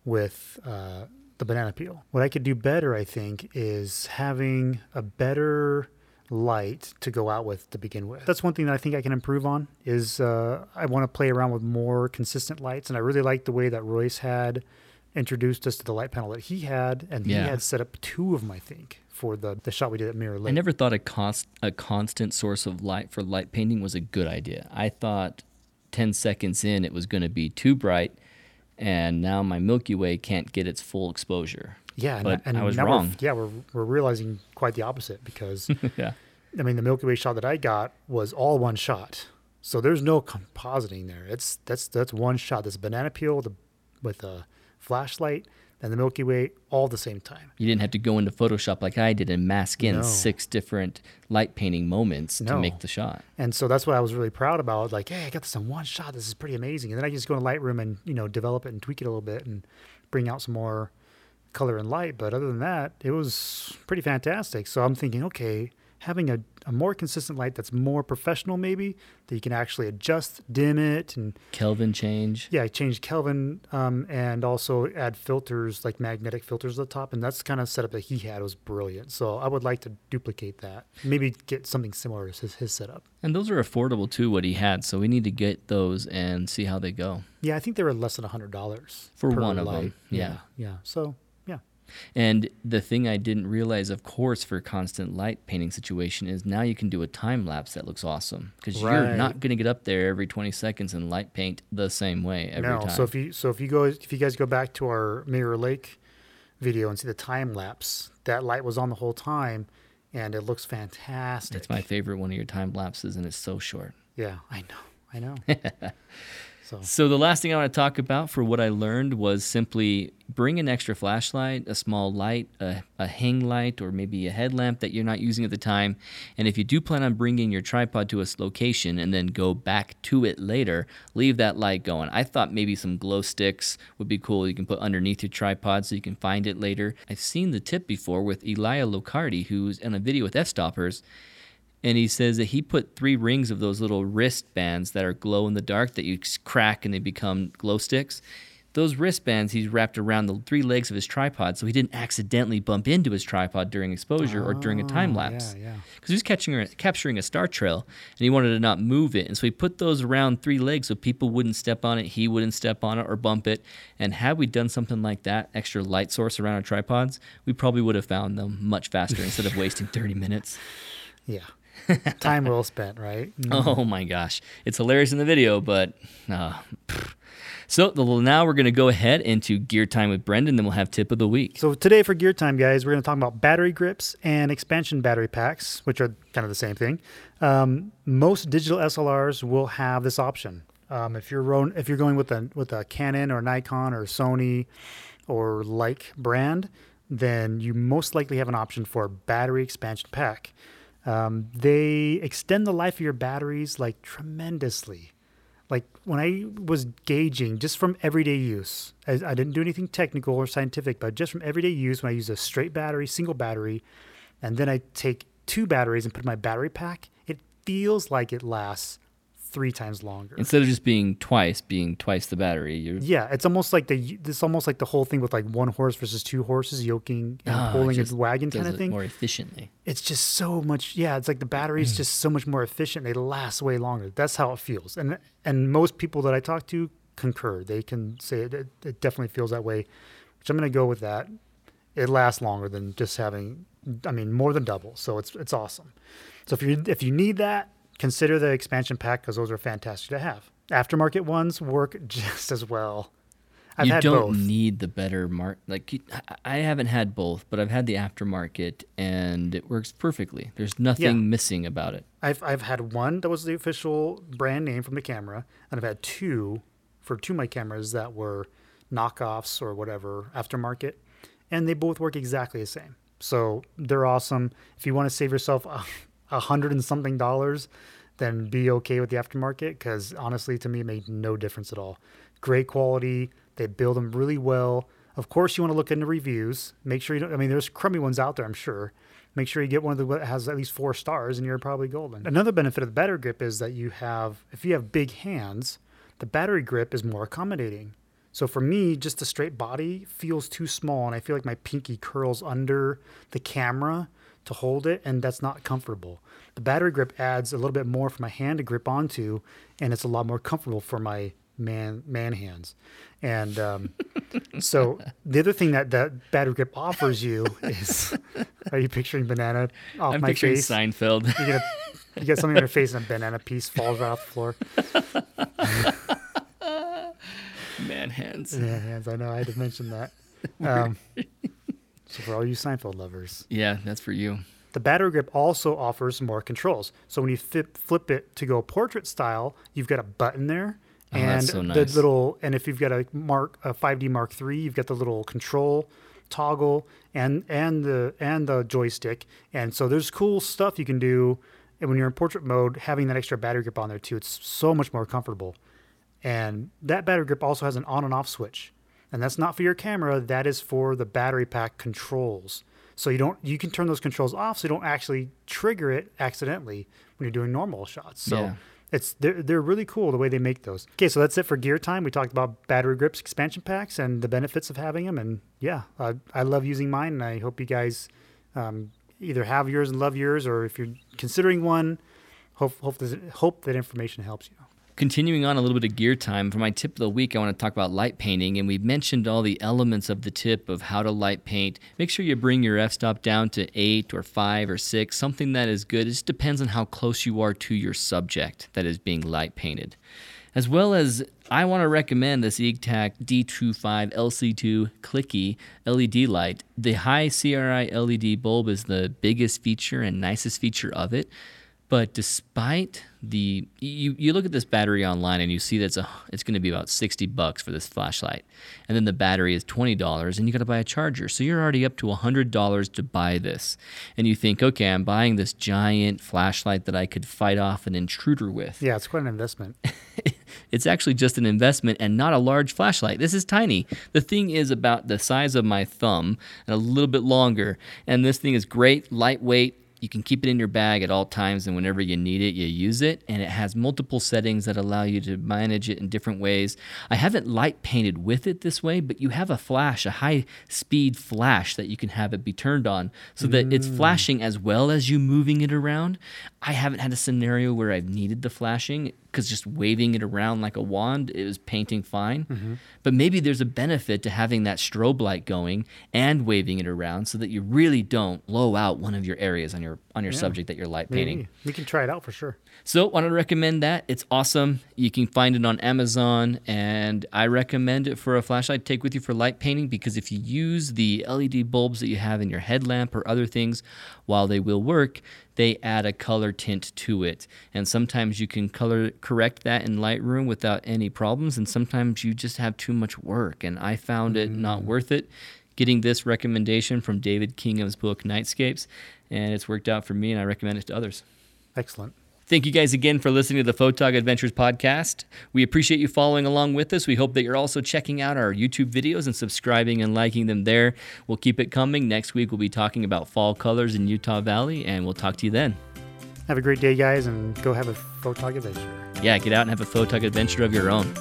with uh, the banana peel. What I could do better, I think, is having a better light to go out with to begin with. That's one thing that I think I can improve on. Is uh, I want to play around with more consistent lights, and I really like the way that Royce had introduced us to the light panel that he had, and Yeah. he had set up two of them, I think, for the the shot we did at Mirror Lake. I never thought a cost a constant source of light for light painting was a good idea. I thought 10 seconds in it was going to be too bright and now my Milky Way can't get its full exposure. Yeah, and, But and I was now we're- wrong. yeah, we're we're realizing quite the opposite because *laughs* yeah. I mean the Milky Way shot that I got was all one shot, so there's no compositing there. It's that's that's one shot. This banana peel with a, with a flashlight. and the Milky Way all at the same time. You didn't have to go into Photoshop like I did and mask in No. six different light painting moments to make the shot. And so that's what I was really proud about. Like, hey, I got this in one shot. This is pretty amazing. And then I just go in Lightroom and you know develop it and tweak it a little bit and bring out some more color and light. But other than that, it was pretty fantastic. So I'm thinking, okay, having a, a more consistent light that's more professional, maybe that you can actually adjust, dim it, and Kelvin change. yeah, I changed Kelvin um, and also add filters like magnetic filters at the top, and that's the kind of setup that he had was brilliant. So I would like to duplicate that. Maybe get something similar to his, his setup. And those are affordable too, what he had. So we need to get those and see how they go. Yeah, I think they were less than hundred dollars For one of them, yeah. yeah, yeah. So And the thing I didn't realize, of course, for a constant light painting situation is now you can do a time lapse that looks awesome because you're not going to get up there every 20 seconds and light paint the same way every time. no. time. So if you so if you go if you guys go back to our Mirror Lake video and see the time lapse, that light was on the whole time, and it looks fantastic. it's my favorite one of your time lapses, and it's so short. yeah, I know, I know. *laughs* so So the last thing I want to talk about for what I learned was simply bring an extra flashlight, a small light, a, a hang light, or maybe a headlamp that you're not using at the time. And if you do plan on bringing your tripod to a location and then go back to it later, leave that light going. I thought maybe some glow sticks would be cool. You can put underneath your tripod so you can find it later. I've seen the tip before with Elia Locardi, who's in a video with Fstoppers and he says that he put three rings of those little wristbands that are glow in the dark that you crack and they become glow sticks. Those wristbands he's wrapped around the three legs of his tripod so he didn't accidentally bump into his tripod during exposure or during a time Oh, lapse. Yeah, yeah. Because he was catching capturing a star trail and he wanted to not move it. And so he put those around three legs so people wouldn't step on it, he wouldn't step on it or bump it. And had we done something like that, extra light source around our tripods, we probably would have found them much faster instead of wasting 30 minutes. *laughs* Yeah. *laughs* Time well spent, right? *laughs* Oh my gosh. It's hilarious in the video, but uh, so the, now we're going to go ahead into gear time with Brendan, then we'll have tip of the week. So today for gear time, guys, we're going to talk about battery grips and expansion battery packs, which are kind of the same thing. Um, most digital SLRs will have this option. Um, if you're ro- if you're going with a with a Canon or Nikon or Sony or like brand, then you most likely have an option for a battery expansion pack. Um, they extend the life of your batteries like tremendously. Like when I was gauging just from everyday use, I, I didn't do anything technical or scientific, but just from everyday use, when I use a straight battery, single battery, and then I take two batteries and put in my battery pack, it feels like it lasts three times longer. Instead of just being twice, being twice the battery, you're Yeah, it's almost like the it's almost like the whole thing with like one horse versus two horses yoking and it pulling a wagon does kind of it thing. more efficiently. It's just so much. Yeah, it's like the battery Mm. is just so much more efficient. They last way longer. That's how it feels. And and most people that I talk to concur. They can say it, it, it definitely feels that way. Which I'm going to go with that. It lasts longer than just having. I mean, more than double. So it's it's awesome. So if you if you need that, consider the expansion pack because those are fantastic to have. Aftermarket ones work *laughs* just as well. I've you had don't both. need the better mark. Like I- I haven't had both, but I've had the aftermarket, and it works perfectly. There's nothing Yeah. missing about it. I've I've had one that was the official brand name from the camera, and I've had two for two of my cameras that were knockoffs or whatever aftermarket, and they both work exactly the same. So they're awesome. If you want to save yourself *laughs* uh, a, hundred and something dollars, then be okay with the aftermarket because honestly, to me, it made no difference at all. Great quality. They build them really well. Of course, you want to look into reviews. Make sure you don't. I mean, there's crummy ones out there, I'm sure. Make sure you get one that has at least four stars, and you're probably golden. Another benefit of the battery grip is that you have, if you have big hands, the battery grip is more accommodating. So for me, just a straight body feels too small, and I feel like my pinky curls under the camera to hold it, and that's not comfortable. The battery grip adds a little bit more for my hand to grip onto, and it's a lot more comfortable for my man man hands. And um, *laughs* so the other thing that that battery grip offers you is, *laughs* are you picturing banana off I'm my picturing face? Seinfeld. You get a, you get something on your face, and a banana piece falls right off the floor. *laughs* Man hands. Yeah, hands. I know. I had to mention that. Um, so for all you Seinfeld lovers, Yeah, that's for you. the battery grip also offers more controls. So when you flip, flip it to go portrait style, you've got a button there, Oh, and that's so nice. the little and if you've got a mark a 5D Mark III, you've got the little control toggle and and the and the joystick, and so there's cool stuff you can do. And when you're in portrait mode, having that extra battery grip on there too, it's so much more comfortable. And that battery grip also has an on and off switch. And that's not for your camera, that is for the battery pack controls. So you don't you can turn those controls off so you don't actually trigger it accidentally when you're doing normal shots. So Yeah. it's they're, they're really cool the way they make those. Okay, so that's it for gear time. We talked about battery grips, expansion packs, and the benefits of having them. And yeah, I, I love using mine, and I hope you guys um, either have yours and love yours, or if you're considering one, hope hope, this, hope that information helps you. Continuing on a little bit of gear time, for my tip of the week, I want to talk about light painting. And we've mentioned all the elements of the tip of how to light paint. Make sure you bring your f stop down to eight or five or six, something that is good. It just depends on how close you are to your subject that is being light painted. As well as, I want to recommend this EGTAC D25 LC2 clicky LED light. The high CRI LED bulb is the biggest feature and nicest feature of it. But despite the you, you look at this battery online and you see that it's a it's going to be about 60 bucks for this flashlight. And then the battery is $20 and you got to buy a charger. So you're already up to $100 to buy this. And you think, "Okay, I'm buying this giant flashlight that I could fight off an intruder with." Yeah, it's quite an investment. *laughs* it's actually just an investment and not a large flashlight. This is tiny. The thing is about the size of my thumb and a little bit longer. And this thing is great, lightweight. You can keep it in your bag at all times, and whenever you need it, you use it. And it has multiple settings that allow you to manage it in different ways. I haven't light painted with it this way, but you have a flash, a high speed flash that you can have it be turned on so that it's mm. flashing as well as you moving it around. I haven't had a scenario where I've needed the flashing because just waving it around like a wand it was painting fine. Mm-hmm. But maybe there's a benefit to having that strobe light going and waving it around so that you really don't blow out one of your areas on your on your subject that you're light painting. Maybe. We can try it out for sure. So, want to recommend that. It's awesome. You can find it on Amazon, and I recommend it for a flashlight to take with you for light painting because if you use the LED bulbs that you have in your headlamp or other things, while they will work, they add a color tint to it. And sometimes you can color correct that in Lightroom without any problems, and sometimes you just have too much work. And I found it not mm. worth it getting this recommendation from David Kingham's book Nightscapes, and it's worked out for me, and I recommend it to others. Excellent. Thank you guys again for listening to the Photog Adventures podcast. We appreciate you following along with us. We hope that you're also checking out our YouTube videos and subscribing and liking them there. We'll keep it coming. Next week, we'll be talking about fall colors in Utah Valley, and we'll talk to you then. Have a great day, guys, and go have a photog adventure. Yeah, get out and have a Photog adventure of your own.